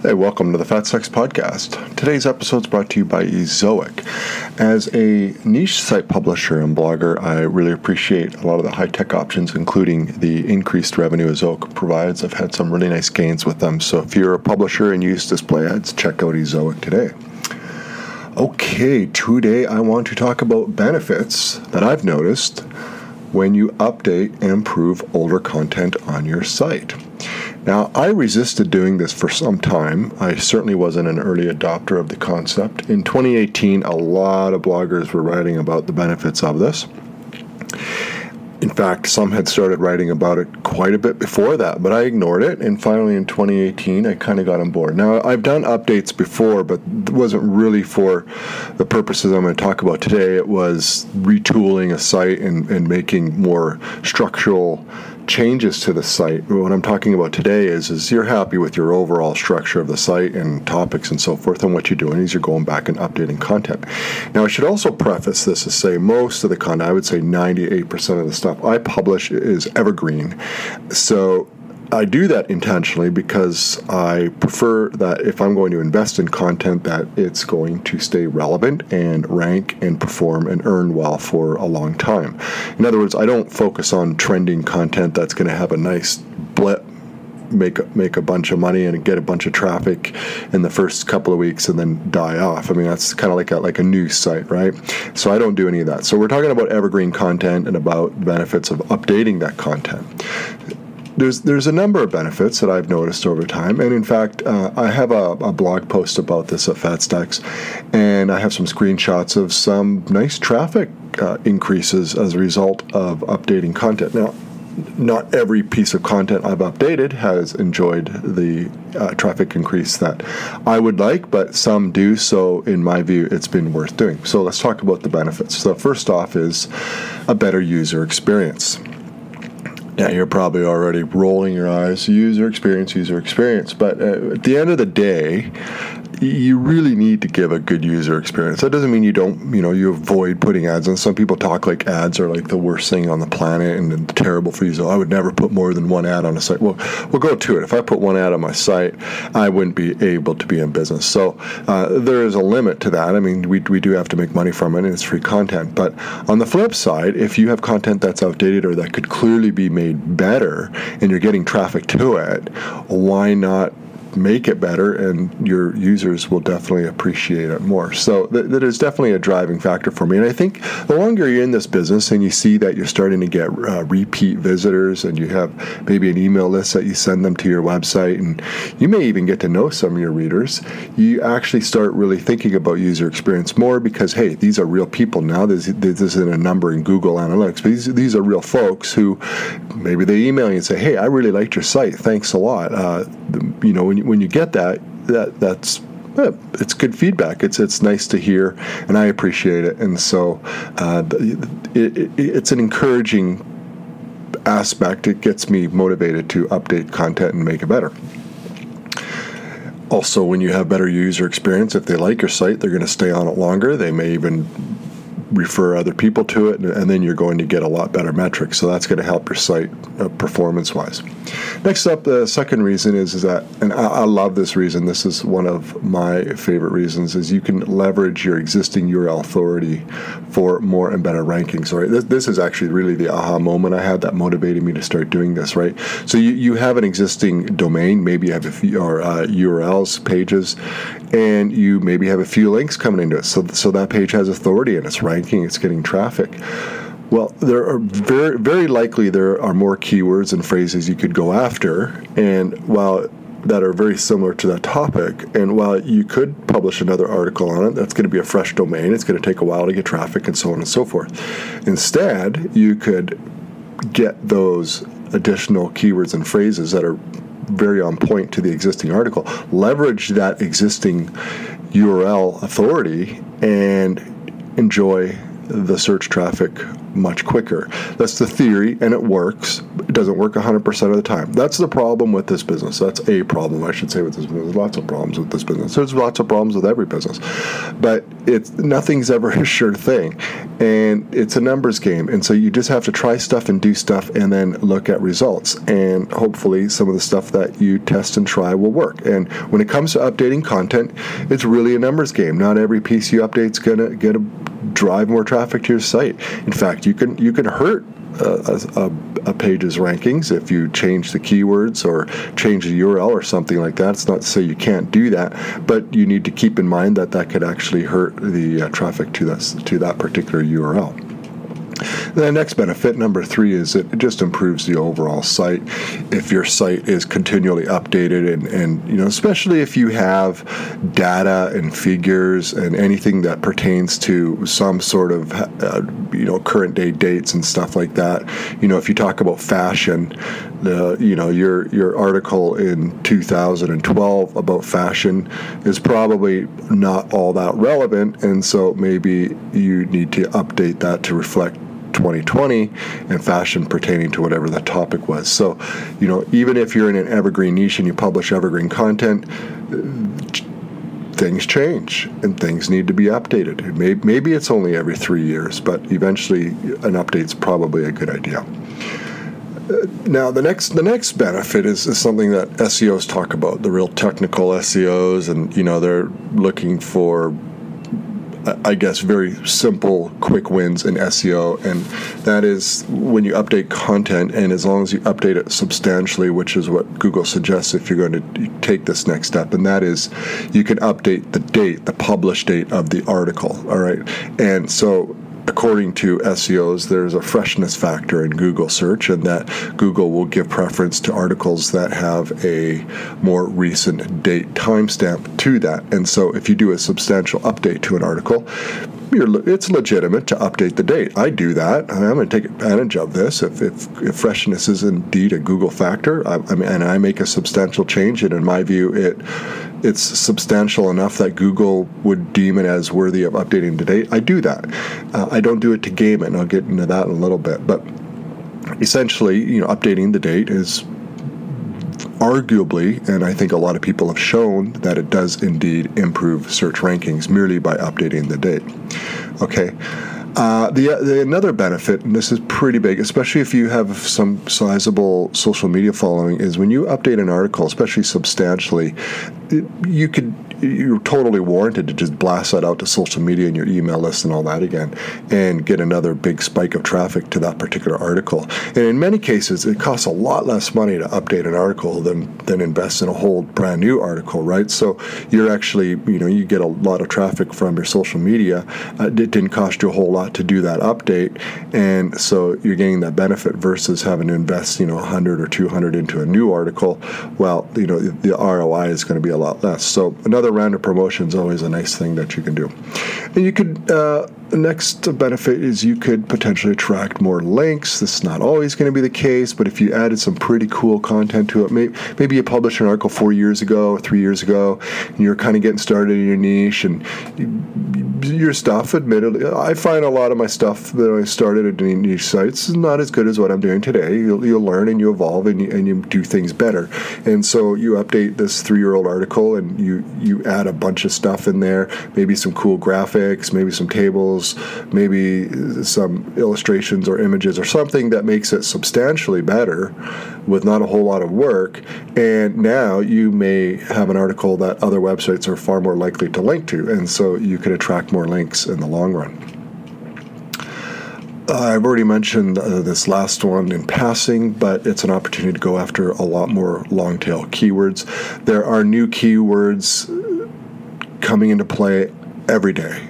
Hey, welcome to the Fat Stacks Podcast. Today's episode is brought to you by Ezoic. As a niche site publisher and blogger, I really appreciate a lot of the high tech options, including the increased revenue Ezoic provides. I've had some really nice gains with them. So if you're a publisher and use display ads, check out Ezoic today. Okay, today I want to talk about benefits that I've noticed when you update and improve older content on your site. Now, I resisted doing this for some time. I certainly wasn't an early adopter of the concept. In 2018, a lot of bloggers were writing about the benefits of this. In fact, some had started writing about it quite a bit before that, but I ignored it. And finally, in 2018, I kind of got on board. Now, I've done updates before, but it wasn't really for the purposes I'm going to talk about today. It was retooling a site and, and making more structural changes to the site. What I'm talking about today is is you're happy with your overall structure of the site and topics and so forth, and what you're doing is you're going back and updating content. Now, I should also preface this to say most of the content, I would say 98% of the stuff I publish is evergreen. So I do that intentionally because I prefer that if I'm going to invest in content, that it's going to stay relevant and rank and perform and earn well for a long time. In other words, I don't focus on trending content that's going to have a nice blip make make a bunch of money and get a bunch of traffic in the first couple of weeks and then die off. I mean that's kind of like a like a news site, right? So I don't do any of that. So we're talking about evergreen content and about the benefits of updating that content there's there's a number of benefits that I've noticed over time, and in fact, uh, I have a, a, blog post about this at FatStacks, and I have some screenshots of some nice traffic uh, increases as a result of updating content. Now, not every piece of content I've updated has enjoyed the uh, traffic increase that I would like, but some do. So, in my view, it's been worth doing. So, let's talk about the benefits. So, first off, is a better user experience. Yeah, you're probably already rolling your eyes. User experience, user experience. But uh, at the end of the day, you really need to give a good user experience. That doesn't mean you don't, you know, you avoid putting ads. And some people talk like ads are like the worst thing on the planet and terrible for you. So I would never put more than one ad on a site. Well, we'll go to it. If I put one ad on my site, I wouldn't be able to be in business. So uh, there is a limit to that. I mean, we, we do have to make money from it, and it's free content. But on the flip side, if you have content that's outdated or that could clearly be made better, and you're getting traffic to it, why not make it better, and your users will definitely appreciate it more. So th- that is definitely a driving factor for me. And I think the longer you're in this business and you see that you're starting to get uh, repeat visitors, and you have maybe an email list that you send them to your website, and you may even get to know some of your readers, you actually start really thinking about user experience more because hey, these are real people now. This, this isn't a number in Google Analytics, but these, these are real folks who maybe they email you and say, hey, I really liked your site. Thanks a lot. Uh, you know, when you, when you get that, that that's it's good feedback. It's it's nice to hear, and I appreciate it. And so, uh, it, it, it's an encouraging aspect. It gets me motivated to update content and make it better. Also, when you have better user experience, if they like your site, they're going to stay on it longer. They may even refer other people to it, and then you're going to get a lot better metrics. So that's going to help your site uh, performance wise. Next up, the second reason is, is that, and I, I, love this reason, this is one of my favorite reasons, is you can leverage your existing URL authority for more and better rankings. Right? This, this is actually really the aha moment I had that motivated me to start doing this, right? So you, you have an existing domain, maybe you have a few or, uh, URLs, pages, and you maybe have a few links coming into it. So, so that page has authority and it's ranking, it's getting traffic. Well, there are very, very likely there are more keywords and phrases you could go after, and while that are very similar to that topic, and while you could publish another article on it, that's going to be a fresh domain. It's going to take a while to get traffic, and so on and so forth. Instead, you could get those additional keywords and phrases that are very on point to the existing article, leverage that existing URL authority, and enjoy the search traffic much quicker. That's the theory, and it works. It doesn't work 100% of the time. That's the problem with this business. That's a problem, I should say, with this business. There's lots of problems with this business. There's lots of problems with every business. But it's nothing's ever a sure thing, and it's a numbers game. And so you just have to try stuff and do stuff, and then look at results. And hopefully, some of the stuff that you test and try will work. And when it comes to updating content, it's really a numbers game. Not every piece you update is gonna get a drive more traffic to your site. In fact, you can you can hurt a, a, a, page's rankings if you change the keywords or change the URL or something like that. It's not to say you can't do that, but you need to keep in mind that that could actually hurt the uh, traffic to that to that particular URL. The next benefit, number three, is it just improves the overall site. If your site is continually updated, and, and you know, especially if you have data and figures and anything that pertains to some sort of uh, you know current day dates and stuff like that. You know, if you talk about fashion, the you know your your article in 2012 about fashion is probably not all that relevant, and so maybe you need to update that to reflect 2020 and fashion pertaining to whatever the topic was. So, you know, even if you're in an evergreen niche and you publish evergreen content, things change and things need to be updated. maybe it's only every three years, but eventually an update's probably a good idea. Uh, now the next the next benefit is, is something that SEOs talk about the real technical SEOs and you know they're looking for I guess, very simple, quick wins in SEO, and that is when you update content, and as long as you update it substantially, which is what Google suggests if you're going to take this next step, and that is you can update the date, the published date of the article. All right, and so according to SEOs, there's a freshness factor in Google search, and that Google will give preference to articles that have a more recent date timestamp to that. And so, if you do a substantial update to an article, it's legitimate to update the date. I do that. I'm going to take advantage of this. If, if, if freshness is indeed a Google factor, I, I mean, and I make a substantial change, and in my view, it it's substantial enough that Google would deem it as worthy of updating the date, I do that. Uh, I don't do it to game it, and I'll get into that in a little bit. But essentially, you know, updating the date is arguably, and I think a lot of people have shown that it does indeed improve search rankings merely by updating the date. Okay. Uh, the, the, another benefit, and this is pretty big, especially if you have some sizable social media following, is when you update an article, especially substantially, you could you're totally warranted to just blast that out to social media and your email list and all that again and get another big spike of traffic to that particular article. And in many cases, it costs a lot less money to update an article than, than invest in a whole brand new article, right? So you're actually, you know, you get a lot of traffic from your social media. Uh, it didn't cost you a whole lot to do that update. And so you're getting that benefit versus having to invest, you know, 100 or 200 into a new article. Well, you know, the ROI is going to be a lot less. So another round of promotion is always a nice thing that you can do. And you could, uh, next benefit is you could potentially attract more links. This is not always going to be the case, but if you added some pretty cool content to it, maybe, maybe you published an article four years ago, three years ago, and you're kind of getting started in your niche, and you, your stuff, admittedly, I find a lot of my stuff that I started at niche sites is not as good as what I'm doing today. You'll, you'll learn and you evolve and you, and you do things better. And so you update this three year old article and you, you add a bunch of stuff in there, maybe some cool graphics, maybe some tables, maybe some illustrations or images or something that makes it substantially better with not a whole lot of work. And now you may have an article that other websites are far more likely to link to, and so you could attract more links in the long run. Uh, I've already mentioned uh, this last one in passing, but it's an opportunity to go after a lot more long tail keywords. There are new keywords coming into play every day.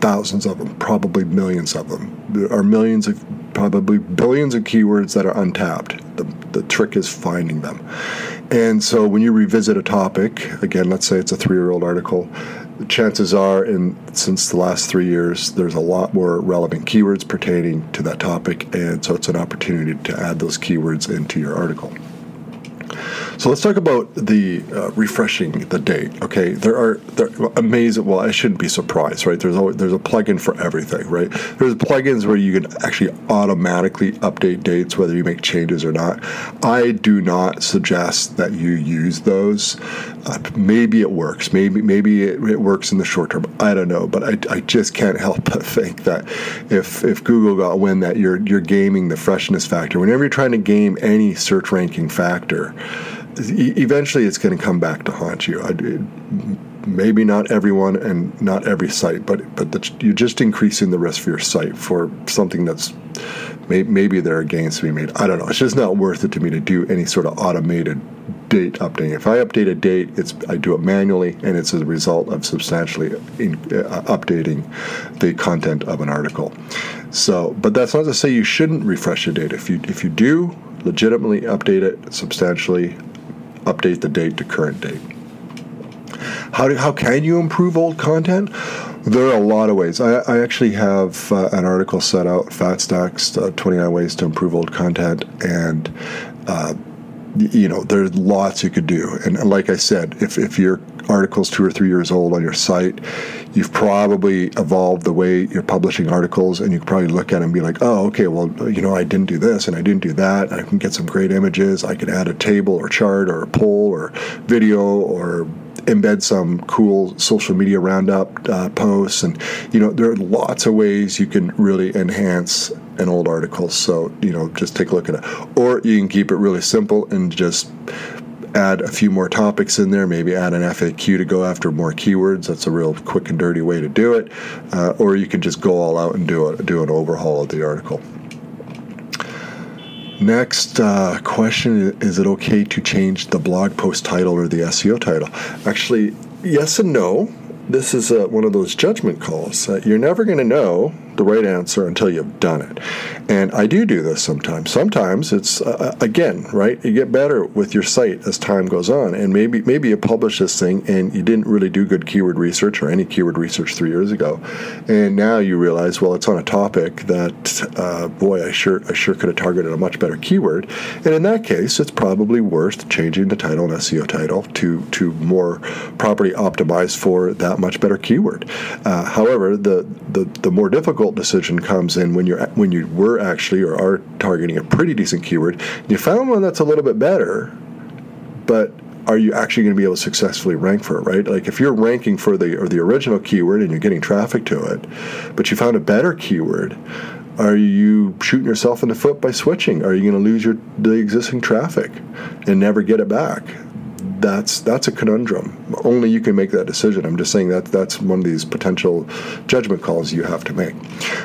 Thousands of them, probably millions of them. There are millions of, probably billions of keywords that are untapped. The, the trick is finding them. And so when you revisit a topic, again, let's say it's a three year old article, the chances are, in since the last three years, there's a lot more relevant keywords pertaining to that topic, and so it's an opportunity to add those keywords into your article. So let's talk about the uh, refreshing the date. Okay, there are there amazing. Well, I shouldn't be surprised, right? There's always, there's a plugin for everything, right? There's plugins where you can actually automatically update dates whether you make changes or not. I do not suggest that you use those. Uh, maybe it works. Maybe maybe it, it, works in the short term. I don't know, but I, I just can't help but think that if if Google got wind that you're you're gaming the freshness factor, whenever you're trying to game any search ranking factor eventually it's going to come back to haunt you. I, maybe not everyone and not every site, but but the, you're just increasing the risk for your site for something that's may, maybe there are gains to be made. I don't know. It's just not worth it to me to do any sort of automated date updating. If I update a date, it's I do it manually, and it's a result of substantially in, uh, updating the content of an article. So, but that's not to say you shouldn't refresh a date. If you if you do legitimately update it substantially, update the date to current date. How, do, how can you improve old content? There are a lot of ways. I, I actually have uh, an article set out, Fat Stacks, uh, 29 Ways to Improve Old Content, and uh, you know, there's lots you could do. And like I said, if, if your article's two or three years old on your site, you've probably evolved the way you're publishing articles, and you can probably look at it and be like, oh, okay, well, you know, I didn't do this and I didn't do that. I can get some great images. I could add a table or chart or a poll or video or embed some cool social media roundup uh, posts and you know there are lots of ways you can really enhance an old article so you know just take a look at it or you can keep it really simple and just add a few more topics in there, maybe add an FAQ to go after more keywords. That's a real quick and dirty way to do it. Uh, or you can just go all out and do a, do an overhaul of the article. Next uh, question Is it okay to change the blog post title or the SEO title? Actually, yes and no. This is uh, one of those judgment calls. Uh, you're never going to know the right answer until you've done it. And I do do this sometimes. Sometimes it's uh, uh, again, right? You get better with your site as time goes on, and maybe maybe you publish this thing and you didn't really do good keyword research or any keyword research three years ago, and now you realize, well, it's on a topic that, uh, boy, I sure I sure could have targeted a much better keyword, and in that case, it's probably worth changing the title and SEO title to to more properly optimized for that much better keyword. Uh, however, the, the the more difficult decision comes in when you're when you were actually or are targeting a pretty decent keyword. You found one that's a little bit better, but are you actually going to be able to successfully rank for it, right? Like if you're ranking for the or the original keyword and you're getting traffic to it, but you found a better keyword, are you shooting yourself in the foot by switching? Are you going to lose your the existing traffic and never get it back? That's that's a conundrum. Only you can make that decision. I'm just saying that that's one of these potential judgment calls you have to make.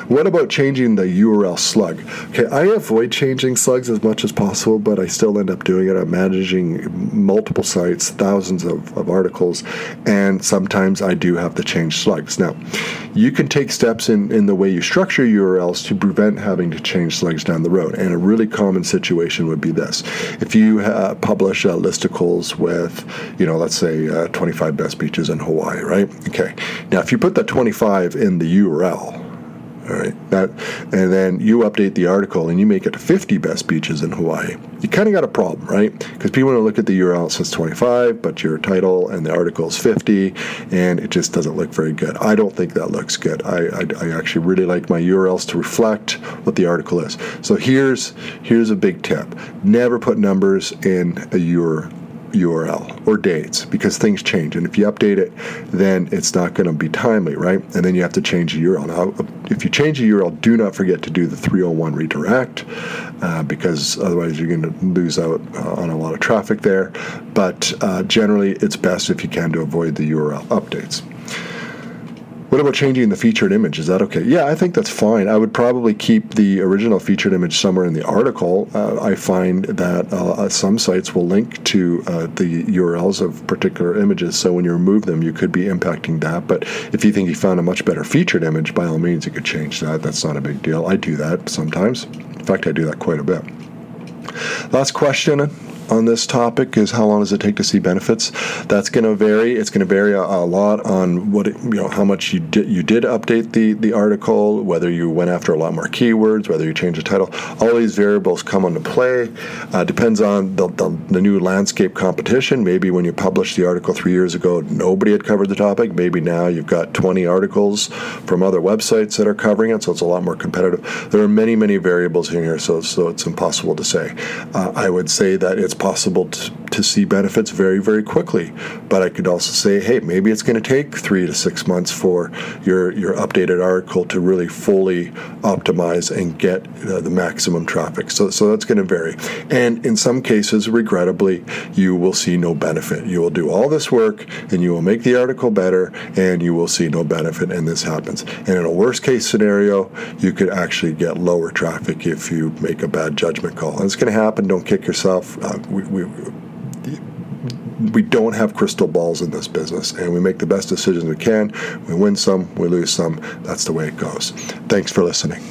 What about changing the URL slug? Okay, I avoid changing slugs as much as possible, but I still end up doing it. I'm managing multiple sites, thousands of, of articles, and sometimes I do have to change slugs. Now, you can take steps in, in the way you structure URLs to prevent having to change slugs down the road. And a really common situation would be this. If you uh, publish uh, listicles with with, you know, let's say uh, 25 best beaches in Hawaii, right? Okay. Now, if you put that 25 in the URL, all right, that, and then you update the article and you make it 50 best beaches in Hawaii, you kind of got a problem, right? Because people want to look at the URL, it says 25, but your title and the article is 50, and it just doesn't look very good. I don't think that looks good. I, I, I actually really like my URLs to reflect what the article is. So here's here's a big tip: never put numbers in a URL URL or dates because things change. And if you update it, then it's not going to be timely, right? And then you have to change the URL. Now, if you change the URL, do not forget to do the 301 redirect uh, because otherwise you're going to lose out uh, on a lot of traffic there. But uh, generally, it's best if you can to avoid the URL updates. What about changing the featured image? Is that okay? Yeah, I think that's fine. I would probably keep the original featured image somewhere in the article. Uh, I find that uh, some sites will link to uh, the URLs of particular images, so when you remove them, you could be impacting that. But if you think you found a much better featured image, by all means, you could change that. That's not a big deal. I do that sometimes. In fact, I do that quite a bit. Last question on this topic is how long does it take to see benefits? That's going to vary. It's going to vary a, a, lot on what it, you know how much you did you did update the the article, whether you went after a lot more keywords, whether you changed the title. All these variables come into play. Uh, depends on the, the, the new landscape competition. Maybe when you published the article three years ago, nobody had covered the topic. Maybe now you've got 20 articles from other websites that are covering it, so it's a lot more competitive. There are many many variables in here, so so it's impossible to say. Uh, I would say that it's possible to, to see benefits very, very quickly. But I could also say, hey, maybe it's going to take three to six months for your, your updated article to really fully optimize and get uh, the maximum traffic. So, so that's going to vary. And in some cases, regrettably, you will see no benefit. You will do all this work and you will make the article better and you will see no benefit, and this happens. And in a worst case scenario, you could actually get lower traffic if you make a bad judgment call. And it's going to happen. Don't kick yourself. Uh, we, we we don't have crystal balls in this business, and we make the best decisions we can. We win some, we lose some. That's the way it goes. Thanks for listening.